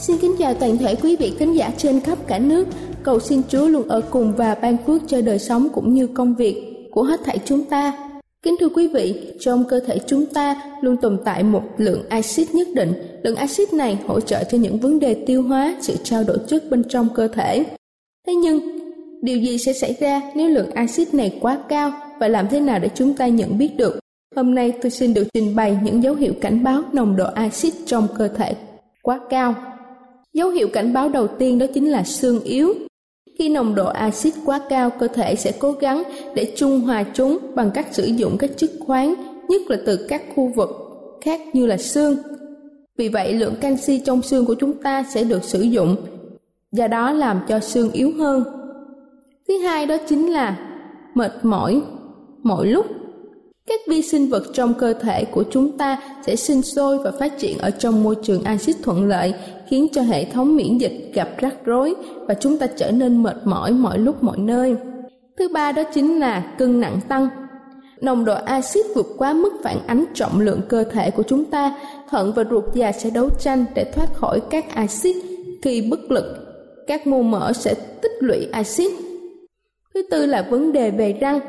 Xin kính chào toàn thể quý vị khán giả trên khắp cả nước. Cầu xin Chúa luôn ở cùng và ban phước cho đời sống cũng như công việc của hết thảy chúng ta. Kính thưa quý vị, trong cơ thể chúng ta luôn tồn tại một lượng axit nhất định. Lượng axit này hỗ trợ cho những vấn đề tiêu hóa, sự trao đổi chất bên trong cơ thể. Thế nhưng, điều gì sẽ xảy ra nếu lượng axit này quá cao và làm thế nào để chúng ta nhận biết được? Hôm nay tôi xin được trình bày những dấu hiệu cảnh báo nồng độ axit trong cơ thể quá cao. Dấu hiệu cảnh báo đầu tiên đó chính là xương yếu. Khi nồng độ axit quá cao, cơ thể sẽ cố gắng để trung hòa chúng bằng cách sử dụng các chất khoáng, nhất là từ các khu vực khác như là xương. Vì vậy, lượng canxi trong xương của chúng ta sẽ được sử dụng, do đó làm cho xương yếu hơn. Thứ hai đó chính là mệt mỏi mỗi lúc các vi sinh vật trong cơ thể của chúng ta sẽ sinh sôi và phát triển ở trong môi trường axit thuận lợi, khiến cho hệ thống miễn dịch gặp rắc rối và chúng ta trở nên mệt mỏi mọi lúc mọi nơi. Thứ ba đó chính là cân nặng tăng. Nồng độ axit vượt quá mức phản ánh trọng lượng cơ thể của chúng ta, thận và ruột già sẽ đấu tranh để thoát khỏi các axit. Khi bất lực, các mô mỡ sẽ tích lũy axit. Thứ tư là vấn đề về răng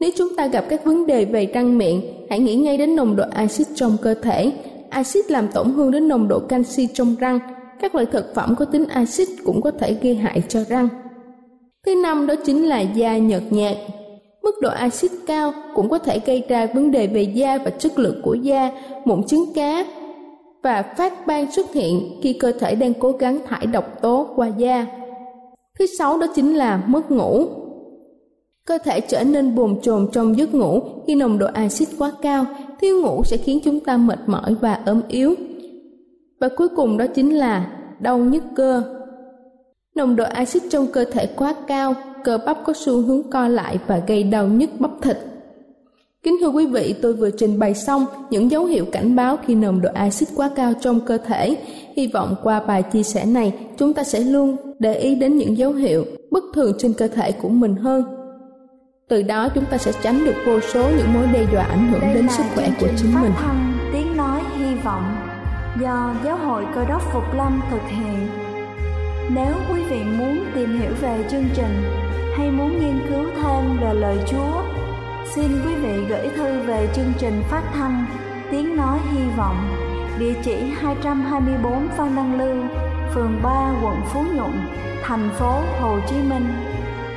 nếu chúng ta gặp các vấn đề về răng miệng, hãy nghĩ ngay đến nồng độ axit trong cơ thể. Axit làm tổn thương đến nồng độ canxi trong răng. Các loại thực phẩm có tính axit cũng có thể gây hại cho răng. Thứ năm đó chính là da nhợt nhạt. Mức độ axit cao cũng có thể gây ra vấn đề về da và chất lượng của da, mụn trứng cá và phát ban xuất hiện khi cơ thể đang cố gắng thải độc tố qua da. Thứ sáu đó chính là mất ngủ. Cơ thể trở nên bồn chồn trong giấc ngủ khi nồng độ axit quá cao, thiếu ngủ sẽ khiến chúng ta mệt mỏi và ốm yếu. Và cuối cùng đó chính là đau nhức cơ. Nồng độ axit trong cơ thể quá cao, cơ bắp có xu hướng co lại và gây đau nhức bắp thịt. Kính thưa quý vị, tôi vừa trình bày xong những dấu hiệu cảnh báo khi nồng độ axit quá cao trong cơ thể. Hy vọng qua bài chia sẻ này, chúng ta sẽ luôn để ý đến những dấu hiệu bất thường trên cơ thể của mình hơn từ đó chúng ta sẽ tránh được vô số những mối đe dọa ảnh hưởng Đây đến sức khỏe của chính mình. Thanh, tiếng nói hy vọng do Giáo hội Cơ đốc Phục Lâm thực hiện. Nếu quý vị muốn tìm hiểu về chương trình hay muốn nghiên cứu thêm về lời Chúa, xin quý vị gửi thư về chương trình phát thanh Tiếng nói hy vọng, địa chỉ 224 Phan Đăng Lưu, phường 3, quận Phú Nhuận, thành phố Hồ Chí Minh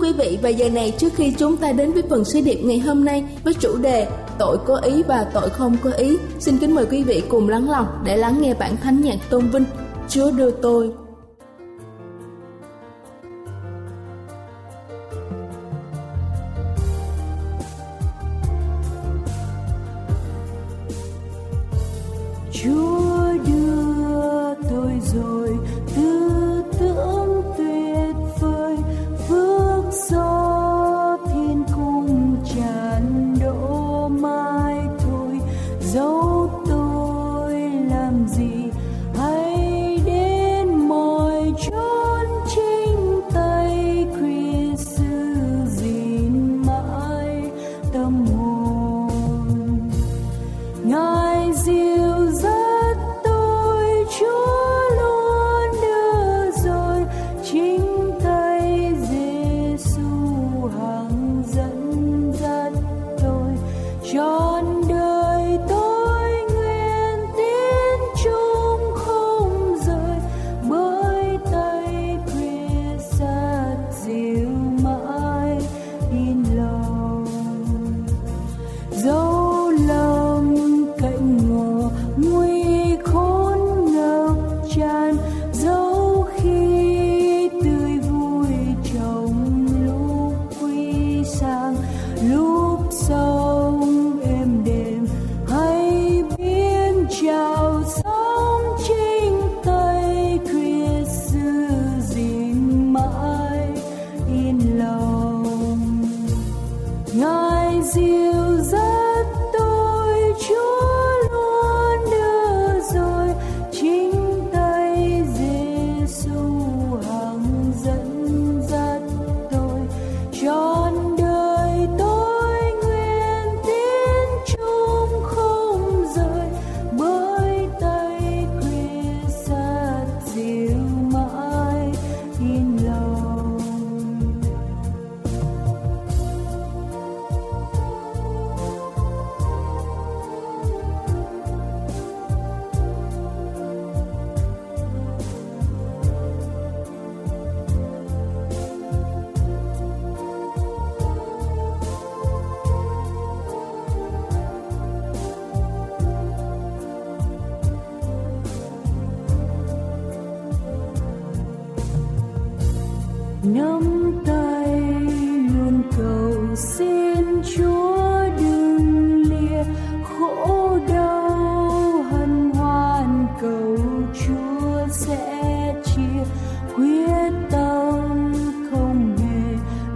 Quý vị, và giờ này trước khi chúng ta đến với phần sứ điệp ngày hôm nay với chủ đề tội có ý và tội không có ý, xin kính mời quý vị cùng lắng lòng để lắng nghe bản thánh nhạc tôn vinh. Chúa đưa tôi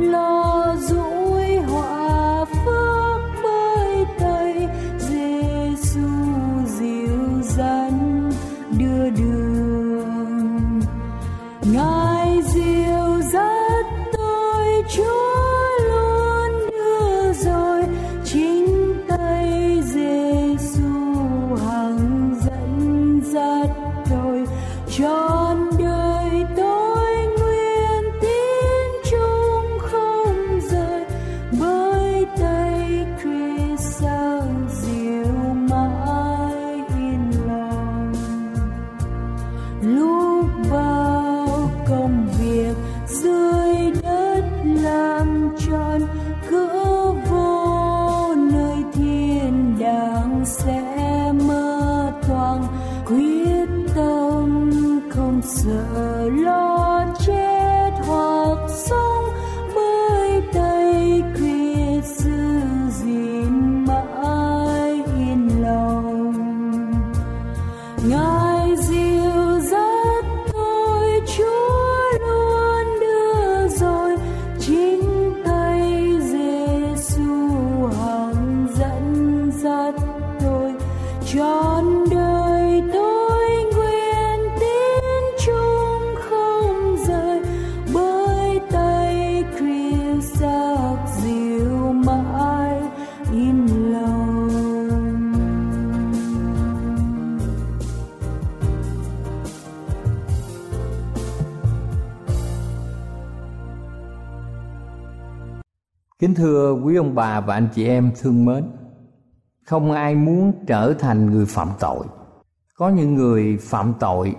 Lo Kính thưa quý ông bà và anh chị em thương mến, không ai muốn trở thành người phạm tội. Có những người phạm tội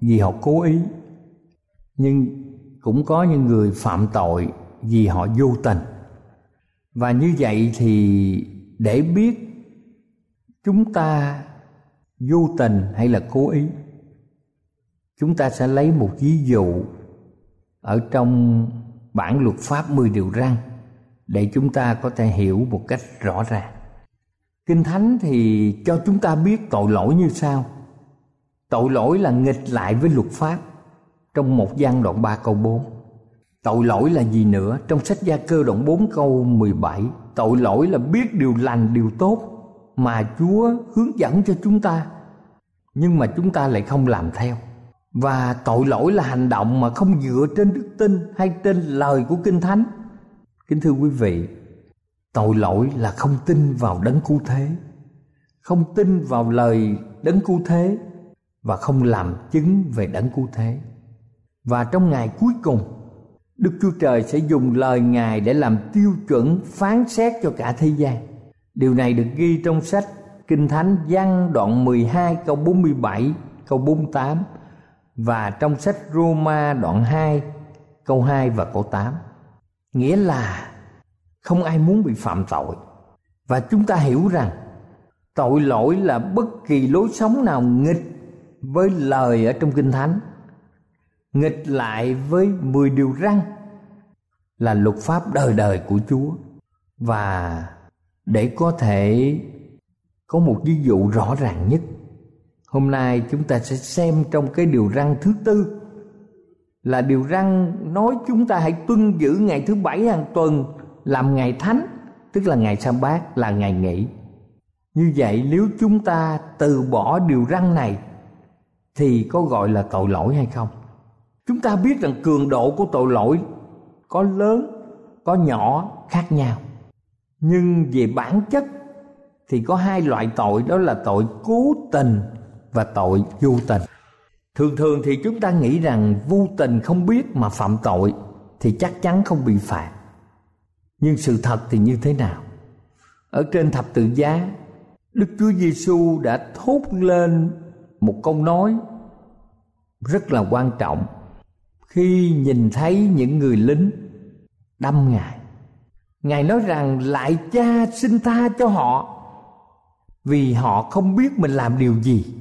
vì họ cố ý, nhưng cũng có những người phạm tội vì họ vô tình và như vậy thì để biết chúng ta vô tình hay là cố ý chúng ta sẽ lấy một ví dụ ở trong bản luật pháp 10 điều răn để chúng ta có thể hiểu một cách rõ ràng. Kinh Thánh thì cho chúng ta biết tội lỗi như sau. Tội lỗi là nghịch lại với luật pháp trong một gian đoạn 3 câu 4. Tội lỗi là gì nữa? Trong sách Gia Cơ đoạn 4 câu 17, tội lỗi là biết điều lành, điều tốt mà Chúa hướng dẫn cho chúng ta, nhưng mà chúng ta lại không làm theo. Và tội lỗi là hành động mà không dựa trên đức tin hay trên lời của Kinh Thánh. Kính thưa quý vị, tội lỗi là không tin vào đấng cứu thế, không tin vào lời đấng cứu thế và không làm chứng về đấng cứu thế. Và trong ngày cuối cùng, Đức Chúa Trời sẽ dùng lời Ngài để làm tiêu chuẩn phán xét cho cả thế gian. Điều này được ghi trong sách Kinh Thánh văn đoạn 12 câu 47 câu 48 và trong sách Roma đoạn 2 câu 2 và câu 8. Nghĩa là không ai muốn bị phạm tội. Và chúng ta hiểu rằng tội lỗi là bất kỳ lối sống nào nghịch với lời ở trong Kinh Thánh nghịch lại với 10 điều răn là luật pháp đời đời của Chúa và để có thể có một ví dụ rõ ràng nhất, hôm nay chúng ta sẽ xem trong cái điều răn thứ tư là điều răn nói chúng ta hãy tuân giữ ngày thứ bảy hàng tuần làm ngày thánh, tức là ngày sa bát, là ngày nghỉ. Như vậy, nếu chúng ta từ bỏ điều răn này, thì có gọi là tội lỗi hay không? Chúng ta biết rằng cường độ của tội lỗi có lớn, có nhỏ, khác nhau. Nhưng về bản chất thì có hai loại tội, đó là tội cố tình và tội vô tình thường thường thì chúng ta nghĩ rằng vô tình không biết mà phạm tội thì chắc chắn không bị phạt. Nhưng sự thật thì như thế nào? Ở trên thập tự giá, đức chúa giêsu đã thốt lên một câu nói rất là quan trọng. Khi nhìn thấy những người lính đâm ngài ngài nói rằng lại cha xin tha cho họ, vì họ không biết mình làm điều gì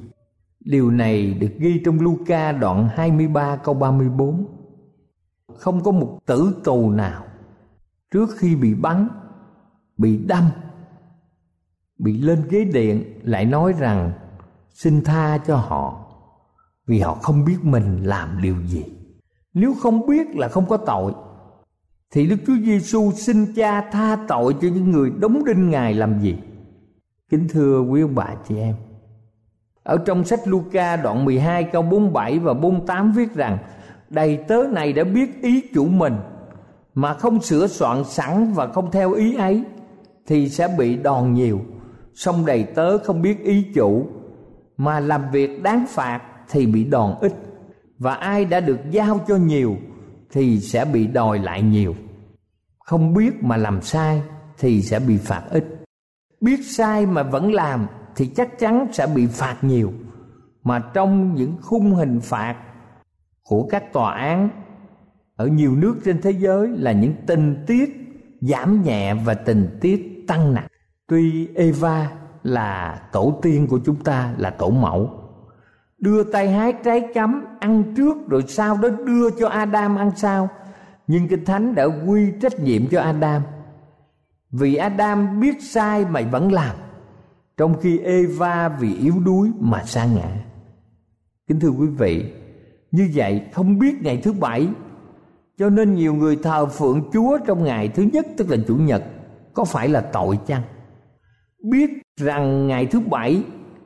điều này được ghi trong Luca đoạn 23 câu 34 không có một tử tù nào trước khi bị bắn, bị đâm, bị lên ghế điện lại nói rằng, xin tha cho họ, vì họ không biết mình làm điều gì nếu không biết là không có tội, thì Đức Chúa Giêsu xin Cha tha tội cho những người đóng đinh Ngài làm gì? Kính thưa quý ông bà chị em. Ở trong sách Luca đoạn 12 câu 47 và 48 viết rằng, Đầy tớ này đã biết ý chủ mình, Mà không sửa soạn sẵn và không theo ý ấy, Thì sẽ bị đòn nhiều. Xong đầy tớ không biết ý chủ, Mà làm việc đáng phạt thì bị đòn ít. Và ai đã được giao cho nhiều thì sẽ bị đòi lại nhiều. Không biết mà làm sai thì sẽ bị phạt ít. Biết sai mà vẫn làm thì chắc chắn sẽ bị phạt nhiều. Mà trong những khung hình phạt của các tòa án ở nhiều nước trên thế giới là những tình tiết giảm nhẹ và tình tiết tăng nặng. Tuy eva là tổ tiên của chúng ta, là tổ mẫu, đưa tay hái trái cấm ăn trước rồi sau đó đưa cho Adam ăn sau. Nhưng kinh thánh đã quy trách nhiệm cho Adam. Vì Adam biết sai mà vẫn làm trong khi Eva vì yếu đuối mà sa ngã. Kính thưa quý vị, như vậy không biết ngày thứ bảy. Cho nên nhiều người thờ phượng Chúa trong ngày thứ nhất, tức là chủ nhật, có phải là tội chăng? Biết rằng ngày thứ bảy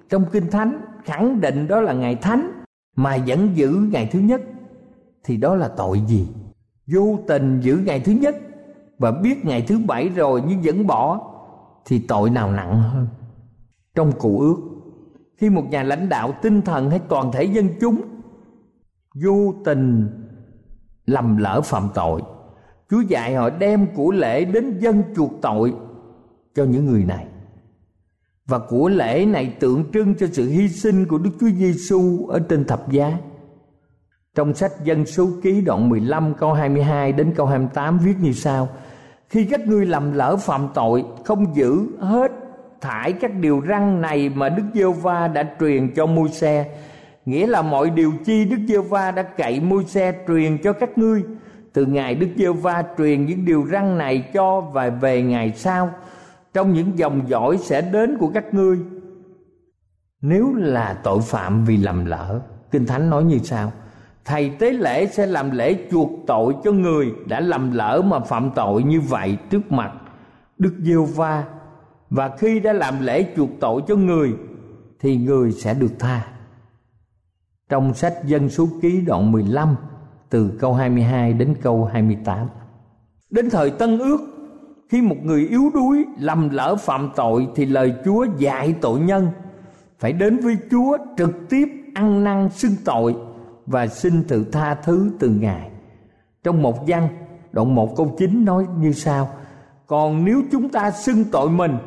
trong kinh thánh khẳng định đó là ngày thánh mà vẫn giữ ngày thứ nhất, thì đó là tội gì? Vô tình giữ ngày thứ nhất và biết ngày thứ bảy rồi nhưng vẫn bỏ, thì tội nào nặng hơn? Trong cụ ước khi một nhà lãnh đạo tinh thần hay toàn thể dân chúng vô tình lầm lỡ phạm tội chúa dạy họ đem của lễ đến dân chuộc tội cho những người này và của lễ này tượng trưng cho sự hy sinh của Đức Chúa Giêsu ở trên thập giá. Trong sách Dân số ký đoạn 15 câu 22 đến câu 28 viết như sau: Khi các ngươi làm lỡ phạm tội, không giữ hết thải các điều răn này mà Đức Giêsu va đã truyền cho môi xe nghĩa là mọi điều chi Đức Giêsu va đã cậy môi xe truyền cho các ngươi. Từ ngày Đức Giêsu va truyền những điều răn này cho và về ngày sau, trong những dòng dõi sẽ đến của các ngươi. Nếu là tội phạm vì lầm lỡ, kinh thánh nói như sao thầy tế lễ sẽ làm lễ chuộc tội cho người đã lầm lỡ mà phạm tội như vậy trước mặt đức giêsu va và khi đã làm lễ chuộc tội cho người thì người sẽ được tha trong sách Dân số ký đoạn 15 từ câu 22 đến câu 28. Đến thời Tân Ước, khi một người yếu đuối lầm lỡ phạm tội thì lời Chúa dạy tội nhân phải đến với Chúa trực tiếp ăn năn xưng tội và xin tự tha thứ từ Ngài. Trong một văn, đoạn 1 câu 9 nói như sau: Còn nếu chúng ta xưng tội mình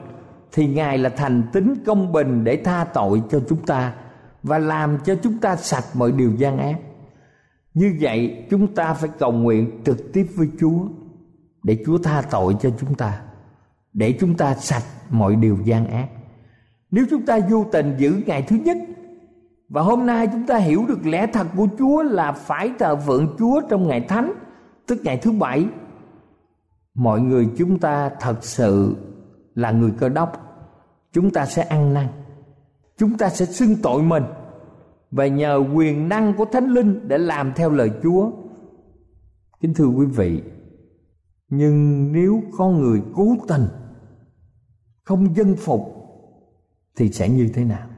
thì Ngài là thành tính công bình để tha tội cho chúng ta và làm cho chúng ta sạch mọi điều gian ác. Như vậy chúng ta phải cầu nguyện trực tiếp với Chúa để Chúa tha tội cho chúng ta, để chúng ta sạch mọi điều gian ác. Nếu chúng ta vô tình giữ ngày thứ nhất và hôm nay chúng ta hiểu được lẽ thật của Chúa là phải thờ phượng Chúa trong ngày thánh, tức ngày thứ bảy. Mọi người chúng ta thật sự là người cơ đốc. Chúng ta sẽ ăn năn. Chúng ta sẽ xưng tội mình. Và nhờ quyền năng của thánh linh để làm theo lời chúa. Kính thưa quý vị, nhưng nếu có người cố tình không dân phục thì sẽ như thế nào?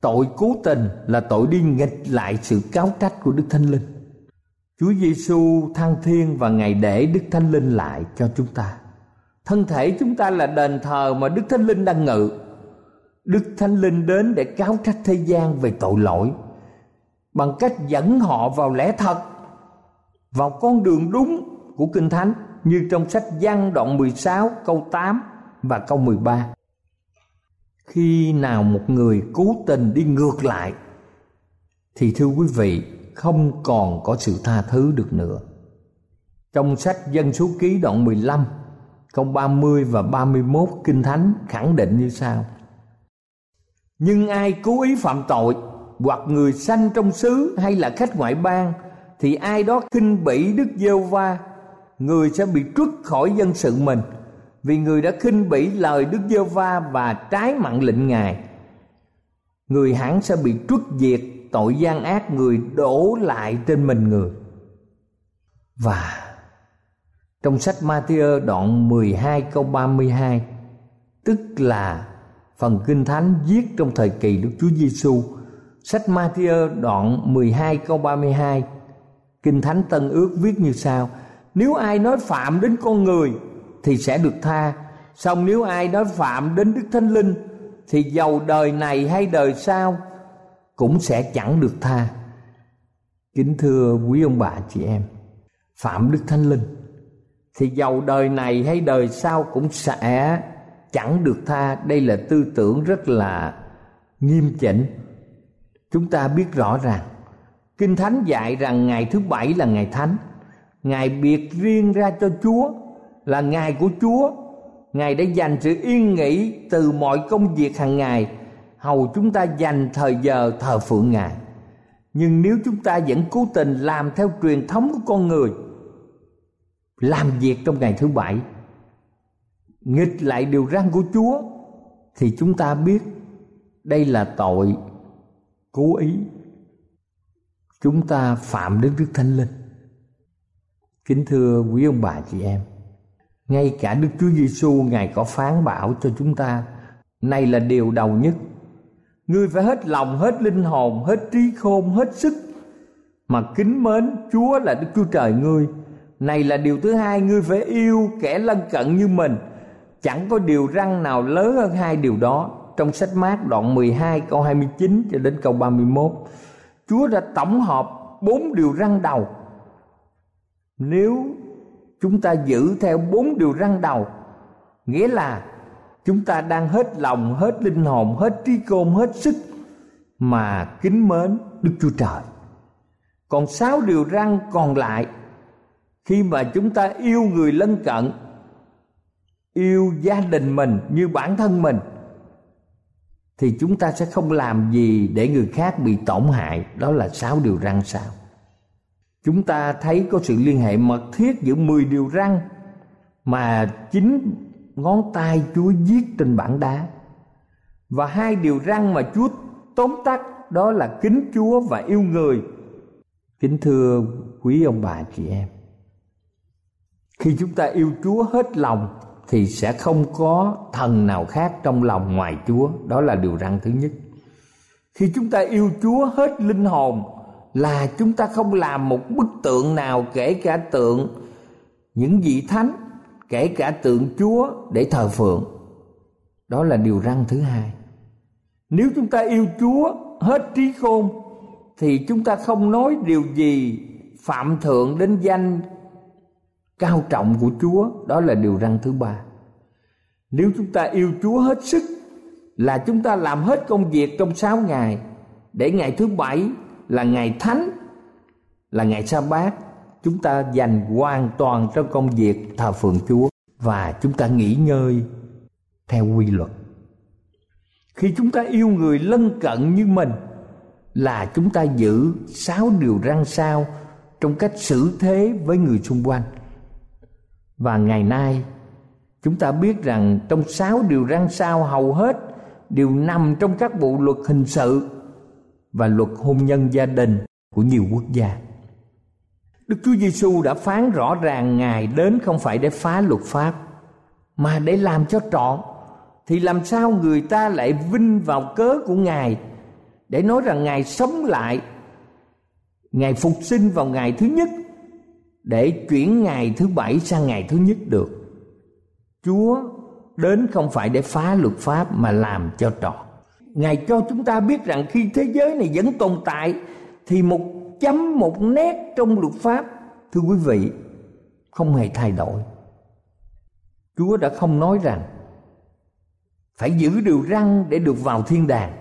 Tội cố tình là tội đi nghịch lại sự cáo trách của đức thánh linh. Chúa giêsu thăng thiên và ngày để đức thánh linh lại cho chúng ta thân thể chúng ta là đền thờ mà đức thánh linh đang ngự đức thánh linh đến để cáo trách thế gian về tội lỗi bằng cách dẫn họ vào lẽ thật, vào con đường đúng của kinh thánh, như trong sách văn đoạn 16 câu 8 và câu 13. Khi nào một người cố tình đi ngược lại, thì thưa quý vị, không còn có sự tha thứ được nữa. Trong sách Dân số ký đoạn 15 câu 30 và 31 Kinh Thánh khẳng định như sau. Nhưng ai cố ý phạm tội Hoặc người sanh trong xứ hay là khách ngoại bang, Thì ai đó khinh bỉ Đức giê va Người sẽ bị trút khỏi dân sự mình. Vì người đã khinh bỉ lời Đức giê va Và trái mặn lệnh Ngài, Người hẳn sẽ bị trút diệt tội gian ác người đổ lại trên mình người. Và trong sách Matthew đoạn 12 câu 32 tức là phần kinh thánh viết trong thời kỳ Đức Chúa Giêsu. Sách Matthew đoạn 12 câu 32 Kinh Thánh Tân Ước viết như sau: Nếu ai nói phạm đến con người thì sẽ được tha, song nếu ai nói phạm đến Đức Thánh Linh thì giàu đời này hay đời sau cũng sẽ chẳng được tha. Kính thưa quý ông bà chị em, phạm Đức Thánh Linh thì giàu đời này hay đời sau cũng sẽ chẳng được tha. Đây là tư tưởng rất là nghiêm chỉnh. Chúng ta biết rõ ràng, kinh thánh dạy rằng ngày thứ bảy là ngày thánh. Ngài biệt riêng ra cho chúa, là ngày của chúa. Ngài đã dành sự yên nghỉ từ mọi công việc hàng ngày. Hầu chúng ta dành thời giờ thờ phượng ngài. Nhưng nếu chúng ta vẫn cố tình làm theo truyền thống của con người làm việc trong ngày thứ bảy nghịch lại điều răn của Chúa thì chúng ta biết đây là tội cố ý chúng ta phạm đến Đức Thánh Linh. Kính thưa quý ông bà chị em, ngay cả Đức Chúa Giêsu ngài có phán bảo cho chúng ta, này là điều đầu nhất. Ngươi phải hết lòng, hết linh hồn, hết trí khôn, hết sức mà kính mến Chúa là Đức Chúa Trời ngươi này là điều thứ hai, ngươi phải yêu kẻ lân cận như mình. Chẳng có điều răng nào lớn hơn hai điều đó. Trong sách mát đoạn 12 câu 29 cho đến câu 31 Chúa đã tổng hợp bốn điều răng đầu. Nếu chúng ta giữ theo bốn điều răng đầu, nghĩa là chúng ta đang hết lòng, hết linh hồn, hết trí côn, hết sức mà kính mến đức chúa trời. Còn sáu điều răng còn lại khi mà chúng ta yêu người lân cận, yêu gia đình mình như bản thân mình, thì chúng ta sẽ không làm gì để người khác bị tổn hại đó là sáu điều răn sao chúng ta thấy có sự liên hệ mật thiết giữa 10 điều răn mà chính ngón tay Chúa viết trên bảng đá và hai điều răn mà Chúa tóm tắt, đó là kính Chúa và yêu người. Kính thưa quý ông bà, chị em. Khi chúng ta yêu Chúa hết lòng thì sẽ không có thần nào khác trong lòng ngoài Chúa, đó là điều răn thứ nhất. Khi chúng ta yêu Chúa hết linh hồn là chúng ta không làm một bức tượng nào kể cả tượng những vị thánh, kể cả tượng Chúa để thờ phượng. Đó là điều răn thứ hai. Nếu chúng ta yêu Chúa hết trí khôn thì chúng ta không nói điều gì phạm thượng đến danh cao trọng của Chúa, đó là điều răn thứ ba. Nếu chúng ta yêu Chúa hết sức là chúng ta làm hết công việc trong sáu ngày để ngày thứ bảy là ngày thánh là ngày sa bát chúng ta dành hoàn toàn cho công việc thờ phượng Chúa và chúng ta nghỉ ngơi theo quy luật. Khi chúng ta yêu người lân cận như mình là chúng ta giữ sáu điều răn sao trong cách xử thế với người xung quanh. Và ngày nay, chúng ta biết rằng trong sáu điều răn sao hầu hết, đều nằm trong các bộ luật hình sự và luật hôn nhân gia đình của nhiều quốc gia. Đức Chúa Giêsu đã phán rõ ràng Ngài đến không phải để phá luật pháp, mà để làm cho trọn thì làm sao người ta lại vinh vào cớ của Ngài để nói rằng Ngài sống lại, Ngài phục sinh vào ngày thứ nhất để chuyển ngày thứ bảy sang ngày thứ nhất được. Chúa đến không phải để phá luật pháp mà làm cho trọn. Ngài cho chúng ta biết rằng khi thế giới này vẫn tồn tại, thì một chấm một nét trong luật pháp, thưa quý vị, không hề thay đổi. Chúa đã không nói rằng phải giữ điều răng để được vào thiên đàng,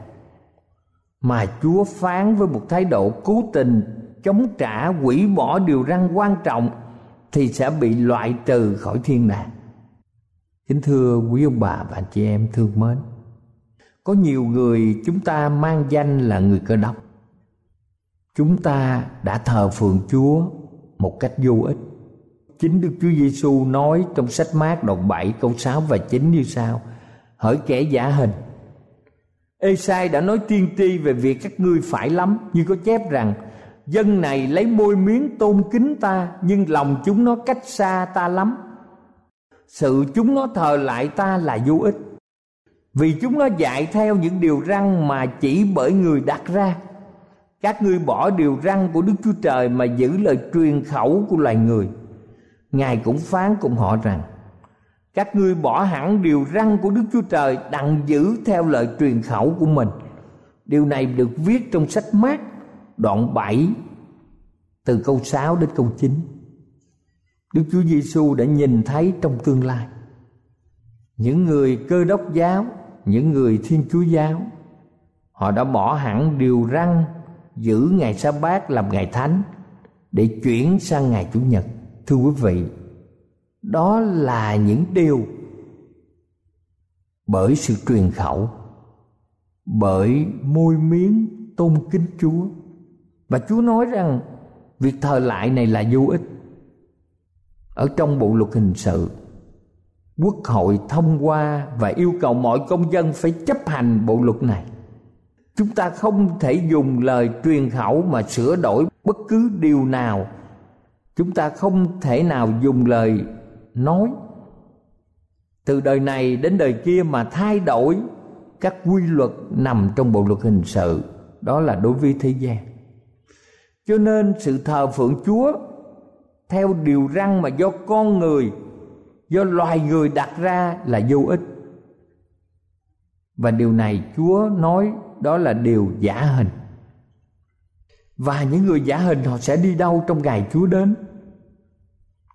mà Chúa phán với một thái độ cố tình chống trả quỷ bỏ điều răn quan trọng thì sẽ bị loại trừ khỏi thiên đàng. Kính thưa quý ông bà và chị em thương mến, có nhiều người chúng ta mang danh là người cơ đốc. Chúng ta đã thờ phượng chúa một cách vô ích. Chính đức chúa giêsu nói trong sách mát đoạn 7 câu 6 và 9 như sau hỡi kẻ giả hình. Ê-sai đã nói tiên tri về việc các ngươi phải lắm Như có chép rằng Dân này lấy môi miếng tôn kính ta, Nhưng lòng chúng nó cách xa ta lắm. Sự chúng nó thờ lại ta là vô ích. Vì chúng nó dạy theo những điều răn mà chỉ bởi người đặt ra. Các ngươi bỏ điều răn của đức chúa trời mà giữ lời truyền khẩu của loài người. Ngài cũng phán cùng họ rằng, các ngươi bỏ hẳn điều răn của đức chúa trời đặng giữ theo lời truyền khẩu của mình. Điều này được viết trong sách mát đoạn 7 từ câu 6 đến câu 9 Đức Chúa Giêsu đã nhìn thấy trong tương lai. Những người cơ đốc giáo, những người thiên chúa giáo, họ đã bỏ hẳn điều răn giữ ngày sa bát làm ngày thánh để chuyển sang ngày chủ nhật. Thưa quý vị, đó là những điều bởi sự truyền khẩu, bởi môi miếng tôn kính chúa và chúa nói rằng, việc thờ lại này là vô ích. Ở trong bộ luật hình sự, quốc hội thông qua và yêu cầu mọi công dân phải chấp hành bộ luật này. Chúng ta không thể dùng lời truyền khẩu mà sửa đổi bất cứ điều nào. Chúng ta không thể nào dùng lời nói. Từ đời này đến đời kia mà thay đổi các quy luật nằm trong bộ luật hình sự, đó là đối với thế gian cho nên sự thờ phượng chúa theo điều răn mà do con người, do loài người đặt ra là vô ích. Và điều này chúa nói đó là điều giả hình. Và những người giả hình họ sẽ đi đâu trong ngày Chúa đến?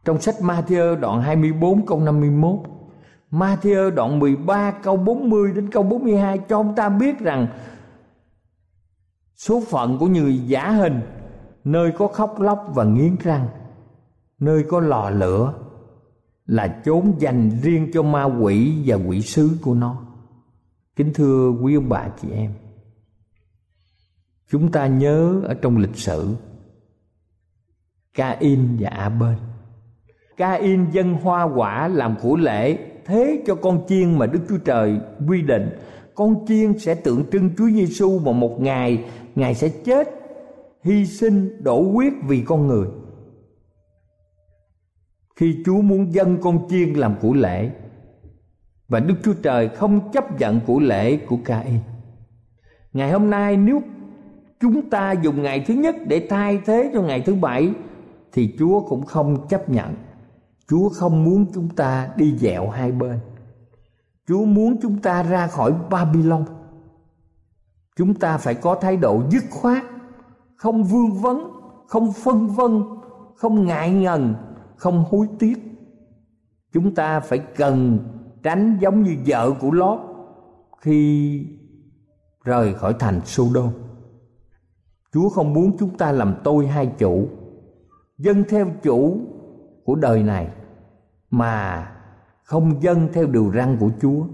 Trong sách Matthew đoạn 24 câu 51 Matthew đoạn 13 câu 40 đến câu 42 cho chúng ta biết rằng số phận của người giả hình nơi có khóc lóc và nghiến răng, nơi có lò lửa là chốn dành riêng cho ma quỷ và quỷ sứ của nó. Kính thưa quý ông bà chị em, chúng ta nhớ ở trong lịch sử, Cain và Abel Cain dân hoa quả làm của lễ thế cho con chiên mà Đức Chúa Trời quy định. Con chiên sẽ tượng trưng Chúa Giêsu mà một ngày, ngài sẽ chết hy sinh đổ huyết vì con người khi Chúa muốn dân con chiên làm của lễ và Đức Chúa Trời không chấp nhận của lễ của Cain. Ngày hôm nay nếu chúng ta dùng ngày thứ nhất để thay thế cho ngày thứ bảy thì Chúa cũng không chấp nhận. Chúa không muốn chúng ta đi dẹo hai bên. Chúa muốn chúng ta ra khỏi Babylon. Chúng ta phải có thái độ dứt khoát, không vương vấn, không phân vân, không ngại ngần, không hối tiếc. Chúng ta phải cần tránh giống như vợ của Lót khi rời khỏi thành Sodom. Chúa không muốn chúng ta làm tôi hai chủ, dân theo chủ của đời này mà không dân theo điều răn của Chúa.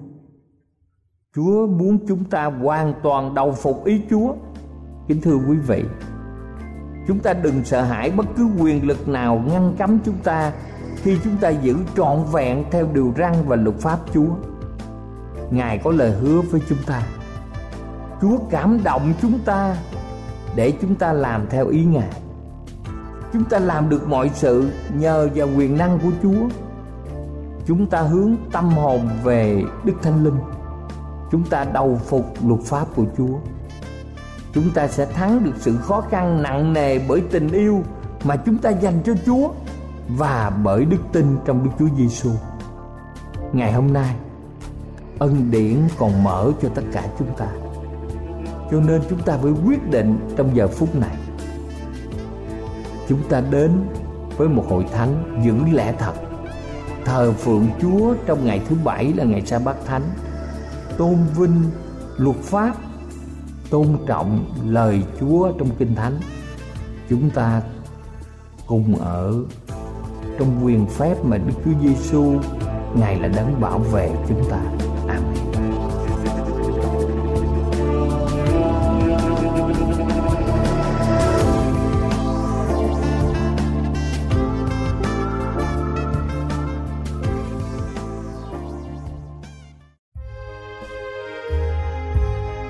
Chúa muốn chúng ta hoàn toàn đầu phục ý Chúa. Kính thưa quý vị, chúng ta đừng sợ hãi bất cứ quyền lực nào ngăn cấm chúng ta khi chúng ta giữ trọn vẹn theo điều răn và luật pháp Chúa. Ngài có lời hứa với chúng ta. Chúa cảm động chúng ta để chúng ta làm theo ý Ngài. Chúng ta làm được mọi sự nhờ vào quyền năng của Chúa. Chúng ta hướng tâm hồn về Đức Thánh Linh. Chúng ta đầu phục luật pháp của Chúa. Chúng ta sẽ thắng được sự khó khăn nặng nề bởi tình yêu mà chúng ta dành cho Chúa và bởi đức tin trong Đức Chúa Giêsu. Ngày hôm nay, ân điển còn mở cho tất cả chúng ta. Cho nên chúng ta phải quyết định trong giờ phút này. Chúng ta đến với một hội thánh giữ lẽ thật, thờ phượng Chúa trong ngày thứ bảy là ngày sa bát thánh, tôn vinh luật pháp, tôn trọng lời Chúa trong kinh thánh. Chúng ta cùng ở trong quyền phép mà Đức Chúa Giêsu Ngài là đấng bảo vệ chúng ta.